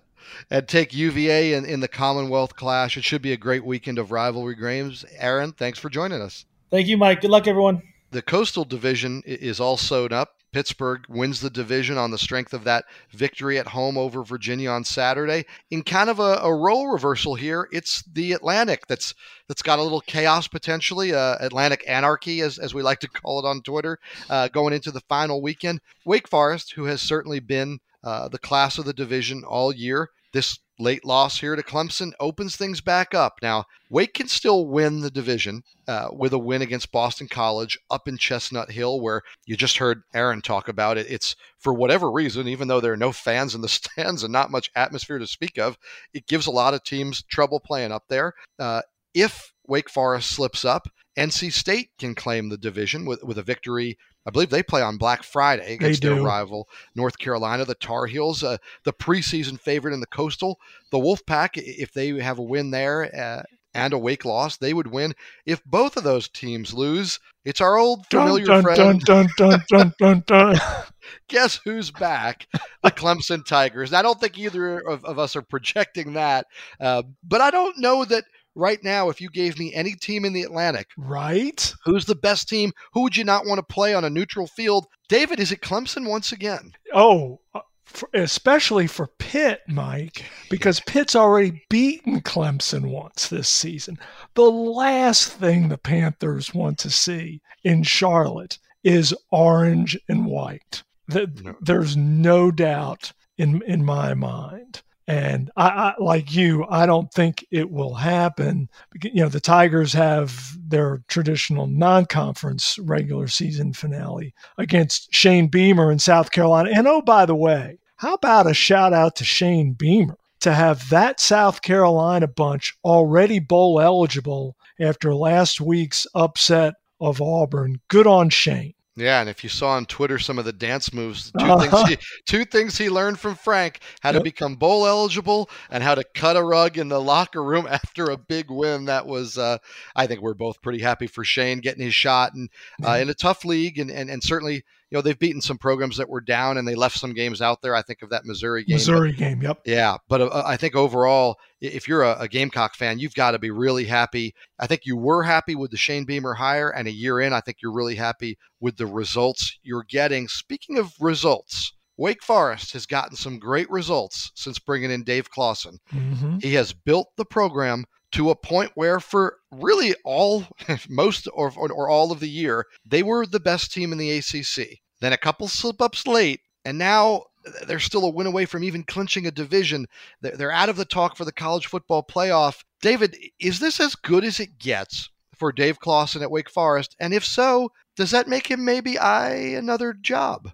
and take UVA in, in the Commonwealth Clash. It should be a great weekend of rivalry games. Aaron, thanks for joining us. Thank you, Mike. Good luck, everyone. The Coastal Division is all sewed up. Pittsburgh wins the division on the strength of that victory at home over Virginia on Saturday. In kind of a, a role reversal here, it's the Atlantic that's that's got a little chaos potentially, uh, Atlantic anarchy, as, as we like to call it on Twitter, uh, going into the final weekend. Wake Forest, who has certainly been uh, the class of the division all year, this late loss here to Clemson opens things back up. Now, Wake can still win the division uh, with a win against Boston College up in Chestnut Hill, where you just heard Aaron talk about it. It's for whatever reason, even though there are no fans in the stands and not much atmosphere to speak of, it gives a lot of teams trouble playing up there. Uh, if Wake Forest slips up, NC State can claim the division with, with a victory I believe they play on Black Friday against their rival North Carolina, the Tar Heels, uh, the preseason favorite in the Coastal. The Wolfpack, if they have a win there uh, and a Wake loss, they would win. If both of those teams lose, it's our old familiar dun, friend. Dun, dun, dun, dun, dun, Guess who's back? The Clemson Tigers. I don't think either of, of us are projecting that, uh, but I don't know that right now, if you gave me any team in the Atlantic, right? Who's the best team? Who would you not want to play on a neutral field? David, is it Clemson once again? Oh, uh, for, especially for Pitt, Mike, because Pitt's already beaten Clemson once this season. The last thing the Panthers want to see in Charlotte is orange and white. There's no doubt in in my mind and I, I, like you, I don't think it will happen. You know, the Tigers have their traditional non-conference regular season finale against Shane Beamer in South Carolina. And oh, by the way, how about a shout out to Shane Beamer to have that South Carolina bunch already bowl eligible after last week's upset of Auburn? Good on Shane. Yeah, and if you saw on Twitter some of the dance moves, 2 uh-huh. things he, two things he learned from Frank: how yep. to become bowl eligible and how to cut a rug in the locker room after a big win. That was, uh, I think, we're both pretty happy for Shane getting his shot and uh, in a tough league, and, and and certainly you know they've beaten some programs that were down and they left some games out there. I think of that Missouri game. Missouri but, game, yep. Yeah, but uh, I think overall if you're a, a Gamecock fan, you've got to be really happy. I think you were happy with the Shane Beamer hire, and a year in, I think you're really happy with the results you're getting. Speaking of results, Wake Forest has gotten some great results since bringing in Dave Clawson. Mm-hmm. He has built the program to a point where, for really all, most, or, or all of the year, they were the best team in the ACC. Then a couple slip ups late, and now they're still a win away from even clinching a division. They're out of the talk for the college football playoff. David, is this as good as it gets for Dave Clawson at Wake Forest? And if so, does that make him maybe eye another job?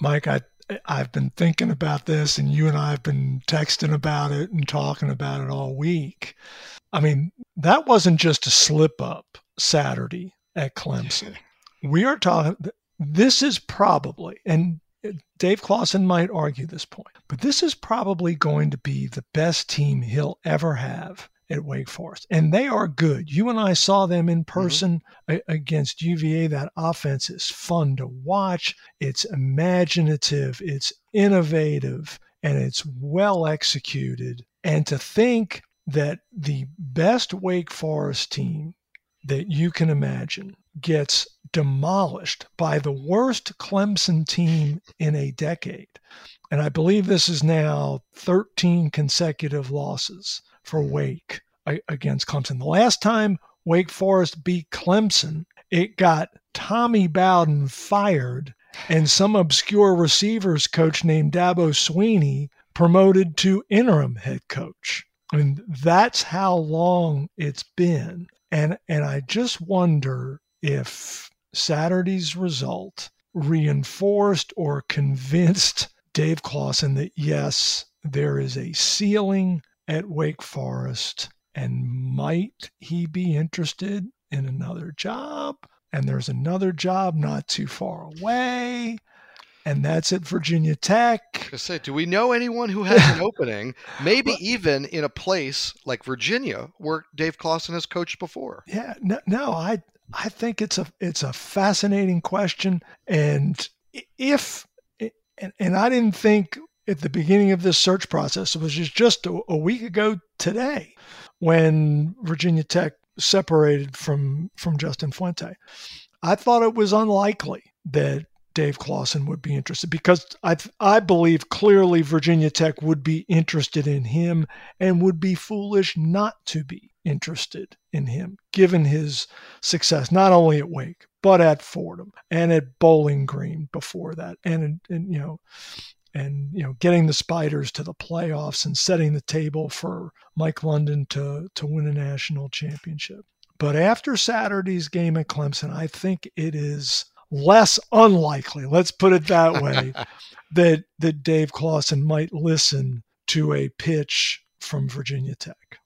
Mike, I I've been thinking about this, and you and I have been texting about it and talking about it all week. I mean, that wasn't just a slip up Saturday at Clemson. We are talking, this is probably, and Dave Clawson might argue this point, but this is probably going to be the best team he'll ever have at Wake Forest. And they are good. You and I saw them in person mm-hmm. against UVA. That offense is fun to watch. It's imaginative, it's innovative, and it's well executed. And to think that the best Wake Forest team that you can imagine gets demolished by the worst Clemson team in a decade. And I believe this is now 13 consecutive losses for Wake against Clemson. The last time Wake Forest beat Clemson, it got Tommy Bowden fired and some obscure receivers coach named Dabo Swinney promoted to interim head coach. I mean, that's how long it's been. And and I just wonder if Saturday's result reinforced or convinced Dave Clawson that yes, there is a ceiling at Wake Forest and might he be interested in another job? And there's another job not too far away and that's at Virginia Tech. I say, do we know anyone who has an opening? Maybe well, even in a place like Virginia, where Dave Clawson has coached before. Yeah, no, no, I I think it's a it's a fascinating question, and if and, and I didn't think at the beginning of this search process, which is just just a, a week ago today when Virginia Tech separated from from Justin Fuente. I thought it was unlikely that Dave Clawson would be interested because I I believe clearly Virginia Tech would be interested in him and would be foolish not to be interested in him given his success not only at Wake but at Fordham and at Bowling Green before that and, and you know and you know getting the Spiders to the playoffs and setting the table for Mike London to to win a national championship. But after Saturday's game at Clemson, I think it is less unlikely, let's put it that way, that that Dave Clawson might listen to a pitch from Virginia Tech.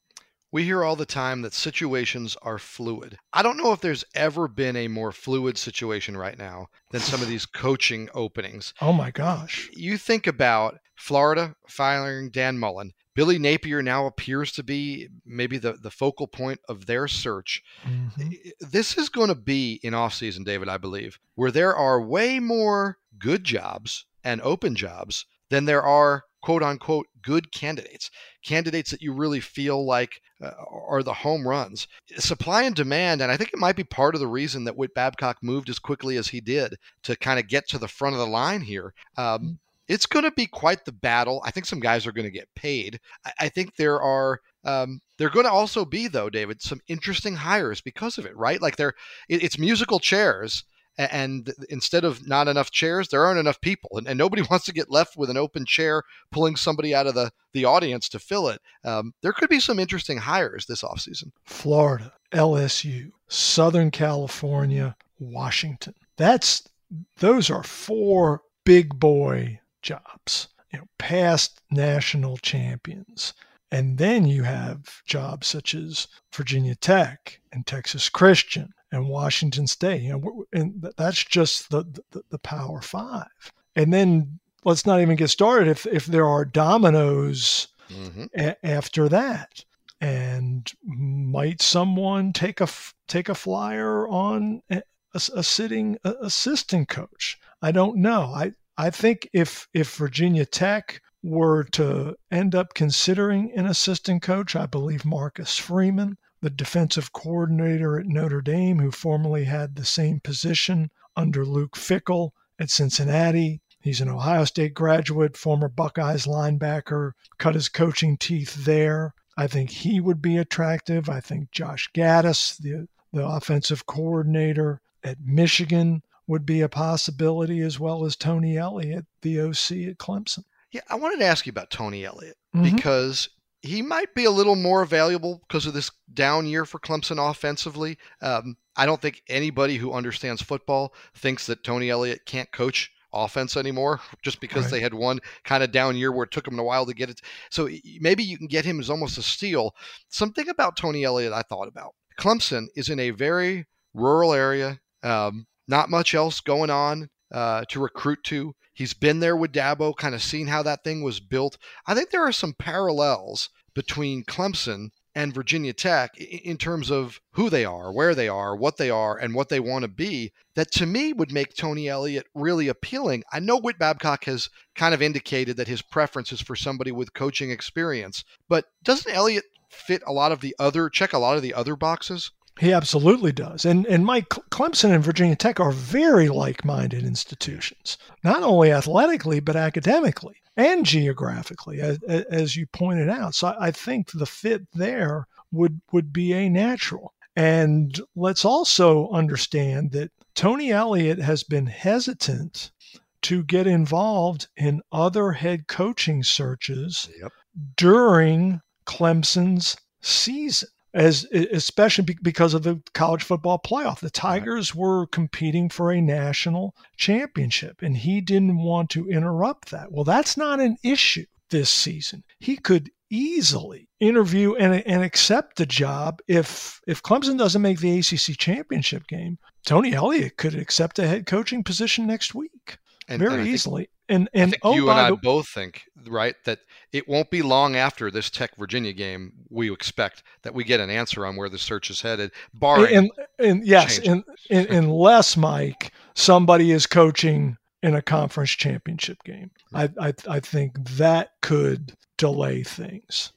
We hear all the time that situations are fluid. I don't know if there's ever been a more fluid situation right now than some of these coaching openings. Oh my gosh. You think about Florida firing Dan Mullen. Billy Napier now appears to be maybe the, the focal point of their search. Mm-hmm. This is going to be in off season, David, I believe, where there are way more good jobs and open jobs than there are quote unquote good candidates, candidates that you really feel like uh, are the home runs. Supply and demand, and I think it might be part of the reason that Whit Babcock moved as quickly as he did to kind of get to the front of the line here. Um, mm it's going to be quite the battle. I think some guys are going to get paid. I, I think there are um, they're going to also be though, David, some interesting hires because of it, right? Like they're it, it's musical chairs. And instead of not enough chairs, there aren't enough people, and, and, nobody wants to get left with an open chair, pulling somebody out of the, the audience to fill it. Um, there could be some interesting hires this offseason. Florida, LSU, Southern California, Washington. That's those are four big boy jobs, you know, past national champions. And then you have jobs such as Virginia Tech and Texas Christian and Washington State. You know, and that's just the, the, the Power Five. And then let's not even get started if if there are dominoes mm-hmm. a- after that. And might someone take a take a flyer on a, a sitting assistant coach? I don't know. I I think if if Virginia Tech were to end up considering an assistant coach, I believe Marcus Freeman, the defensive coordinator at Notre Dame, who formerly had the same position under Luke Fickell at Cincinnati. He's an Ohio State graduate, former Buckeyes linebacker, cut his coaching teeth there. I think he would be attractive. I think Josh Gattis, the, the offensive coordinator at Michigan, would be a possibility, as well as Tony Elliott, the OC at Clemson. Yeah, I wanted to ask you about Tony Elliott mm-hmm. because he might be a little more valuable because of this down year for Clemson offensively. Um, I don't think anybody who understands football thinks that Tony Elliott can't coach offense anymore just because right. they had one kind of down year where it took them a while to get it. So maybe you can get him as almost a steal. Something about Tony Elliott I thought about. Clemson is in a very rural area, um, not much else going on uh, to recruit to. He's been there with Dabo, kind of seen how that thing was built. I think there are some parallels between Clemson and Virginia Tech in terms of who they are, where they are, what they are, and what they want to be, that to me would make Tony Elliott really appealing. I know Whit Babcock has kind of indicated that his preference is for somebody with coaching experience, but doesn't Elliott fit a lot of the other, check a lot of the other boxes? He absolutely does. And and Mike Clemson and Virginia Tech are very like-minded institutions, not only athletically but academically and geographically, as, as you pointed out. So I think the fit there would would be a natural. And let's also understand that Tony Elliott has been hesitant to get involved in other head coaching searches yep. during Clemson's season as especially because of the college football playoff. The Tigers were competing for a national championship, and he didn't want to interrupt that. Well, that's not an issue this season. He could easily interview and, and accept the job if if Clemson doesn't make the ACC championship game. Tony Elliott could accept a head coaching position next week and, very and easily. And and oh, you and I the, both think right that it won't be long after this Tech Virginia game we expect that we get an answer on where the search is headed. Barring and, and yes, and, and, unless Mike somebody is coaching in a conference championship game, I, I I think that could delay things.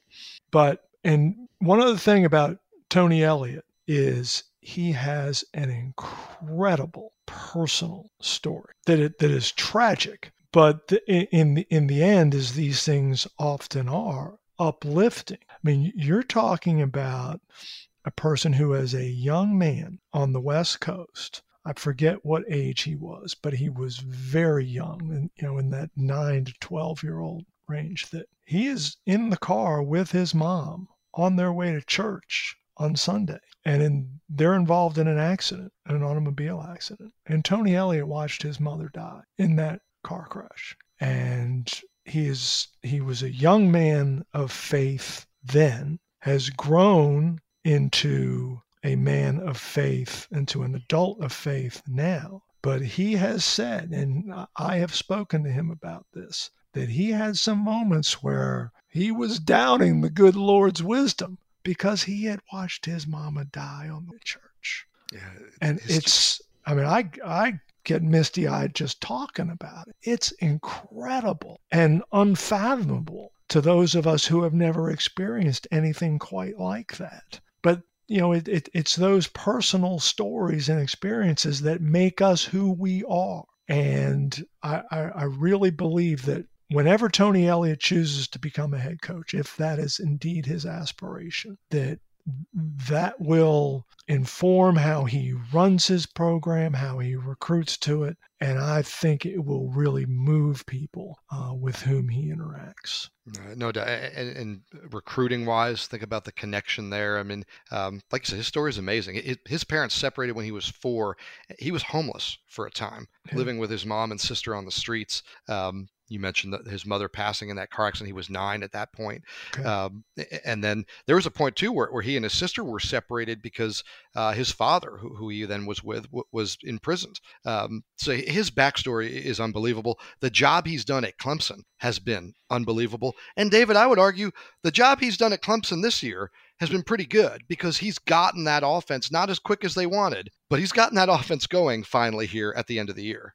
But and one other thing about Tony Elliott is he has an incredible personal story that it, that is tragic but in the, in the end, as these things often are, uplifting. I mean, you're talking about a person who, as a young man on the West Coast, I forget what age he was, but he was very young, and you know, in that nine to twelve year old range. That he is in the car with his mom on their way to church on Sunday, and in, they're involved in an accident, an automobile accident. And Tony Elliott watched his mother die in that car crash. And he is he was a young man of faith then, has grown into a man of faith, into an adult of faith now. But he has said, and I have spoken to him about this, that he had some moments where he was doubting the good Lord's wisdom because he had watched his mama die on the church. Yeah, and it's, it's I mean, I I get misty eyed just talking about it. It's incredible and unfathomable to those of us who have never experienced anything quite like that. But you know, it, it, it's those personal stories and experiences that make us who we are. And I, I, I really believe that whenever Tony Elliott chooses to become a head coach, if that is indeed his aspiration, that that will inform how he runs his program, how he recruits to it, and I think it will really move people uh, with whom he interacts. Uh, no doubt. And, and, recruiting wise, think about the connection there. I mean, um, like I said, his story is amazing. It, his parents separated when he was four. He was homeless for a time, yeah. living with his mom and sister on the streets. Um, you mentioned that his mother passing in that car accident. He was nine at that point. Okay. Um, and then there was a point too where, where he and his sister were separated because uh, his father, who, who, he then was with, w- was imprisoned. Um, so his backstory is unbelievable. The job he's done at Clemson has been unbelievable. And David, I would argue the job he's done at Clemson this year has been pretty good because he's gotten that offense not as quick as they wanted, but he's gotten that offense going finally here at the end of the year.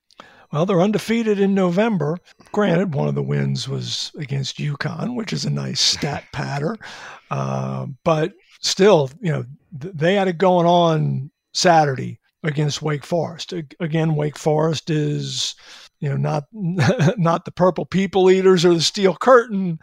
Well, they're undefeated in November. Granted, one of the wins was against UConn, which is a nice stat patter. Uh, but still, you know, th- they had it going on Saturday against Wake Forest. Again, Wake Forest is, you know, not not the purple people eaters or the steel curtain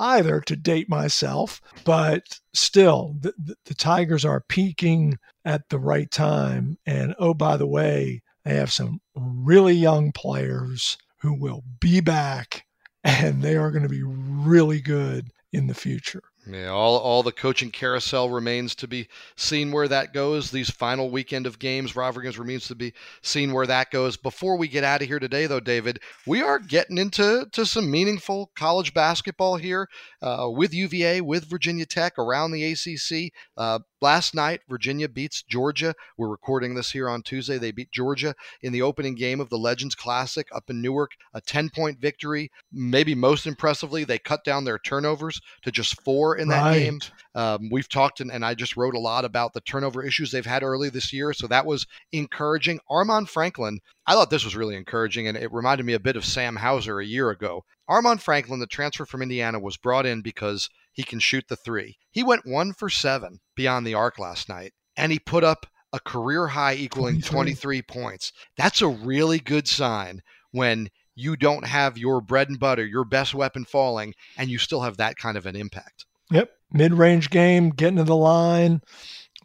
either to date myself, but still, the, the, the Tigers are peaking at the right time. And oh, by the way, they have some really young players who will be back and they are going to be really good in the future. Yeah, all, all the coaching carousel remains to be seen where that goes. These final weekend of games, games, remains to be seen where that goes. Before we get out of here today, though, David, we are getting into to some meaningful college basketball here uh, with UVA, with Virginia Tech around the ACC. Uh, Last night, Virginia beats Georgia. We're recording this here on Tuesday. They beat Georgia in the opening game of the Legends Classic up in Newark, a 10 point victory. Maybe most impressively, they cut down their turnovers to just four in that right. game. Um, we've talked, and, and I just wrote a lot about the turnover issues they've had early this year. So that was encouraging. Armaan Franklin, I thought this was really encouraging, and it reminded me a bit of Sam Hauser a year ago. Armaan Franklin, the transfer from Indiana, was brought in because he can shoot the three. He went one for seven beyond the arc last night, and he put up a career high equaling 23, 23 points. That's a really good sign when you don't have your bread and butter, your best weapon falling, and you still have that kind of an impact. Yep. Mid range game, getting to the line,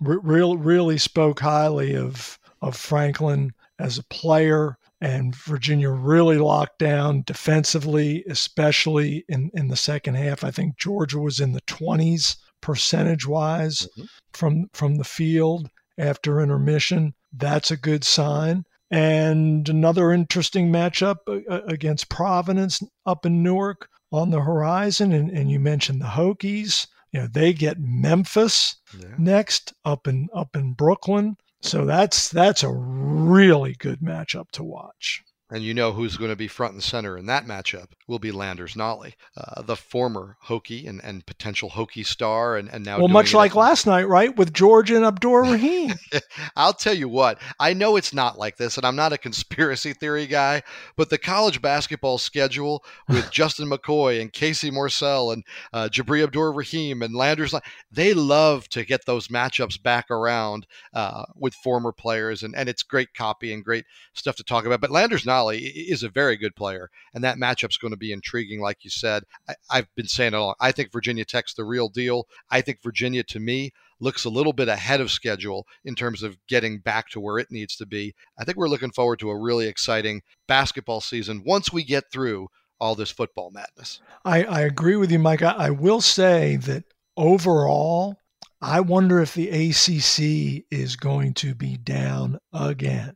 re- real, really spoke highly of, of Franklin as a player and Virginia really locked down defensively, especially in, in the second half. I think Georgia was in the 20s percentage wise mm-hmm. from from the field after intermission. That's a good sign. And another interesting matchup uh, against Providence up in Newark on the horizon. And, and you mentioned the Hokies. You know, they get Memphis yeah. next up in up in Brooklyn. So that's that's a really good matchup to watch. And you know who's going to be front and center in that matchup will be Landers Nolley, uh, the former Hokie and, and potential Hokie star, and, and now well, much like last night, right, with Georgia and Abdur Rahim. I'll tell you what, I know it's not like this, and I'm not a conspiracy theory guy, but the college basketball schedule with Justin McKoy and Casey Morsell and uh, Jabri Abdur Rahim and Landers, they love to get those matchups back around uh, with former players, and, and it's great copy and great stuff to talk about. But Landers Nolley is a very good player, and that matchup's going to be intriguing, like you said. I, have been saying it all. I think Virginia Tech's the real deal. I think Virginia, to me, looks a little bit ahead of schedule in terms of getting back to where it needs to be. I think we're looking forward to a really exciting basketball season once we get through all this football madness. I, I agree with you, Mike. I, I will say that overall, I wonder if the ACC is going to be down again.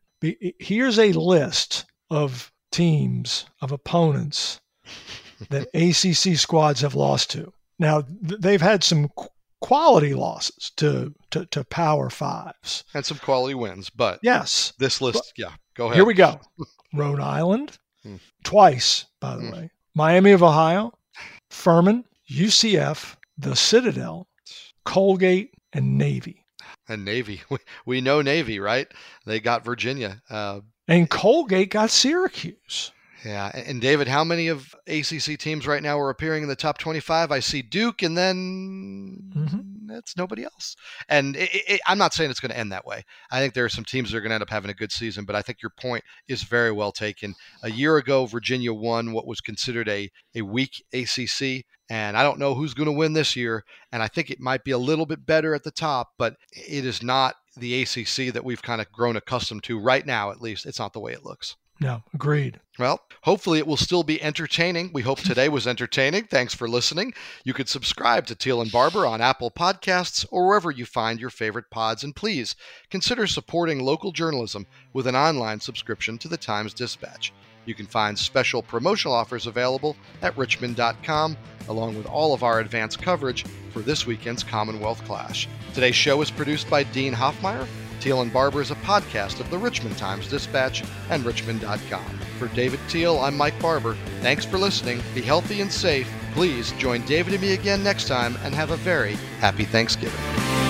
Here's a list of teams, of opponents that ACC squads have lost to. Now, they've had some quality losses to, to, to Power Fives. And some quality wins, but yes. This list, but yeah, go ahead. Here we go Rhode Island, hmm. twice, by the hmm. way, Miami of Ohio, Furman, UCF, the Citadel, Colgate, and Navy. And Navy. We, we know Navy, right? They got Virginia. Uh, and Colgate got Syracuse. Yeah, and David, how many of ACC teams right now are appearing in the top 25? I see Duke, and then mm-hmm. that's nobody else. And it, it, I'm not saying it's going to end that way. I think there are some teams that are going to end up having a good season, but I think your point is very well taken. A year ago, Virginia won what was considered a, a weak ACC, and I don't know who's going to win this year. And I think it might be a little bit better at the top, but it is not the ACC that we've kind of grown accustomed to right now, at least. It's not the way it looks. No, agreed. Well, hopefully it will still be entertaining. We hope today was entertaining. Thanks for listening. You could subscribe to Teel and Barber on Apple Podcasts or wherever you find your favorite pods. And please consider supporting local journalism with an online subscription to the Times Dispatch. You can find special promotional offers available at richmond.com, along with all of our advanced coverage for this weekend's Commonwealth Clash. Today's show is produced by Dean Hoffmeyer. Teel and Barber is a podcast of the Richmond Times Dispatch and Richmond.com. For David Teel, I'm Mike Barber. Thanks for listening. Be healthy and safe Please join David and me again next time and have a very happy Thanksgiving.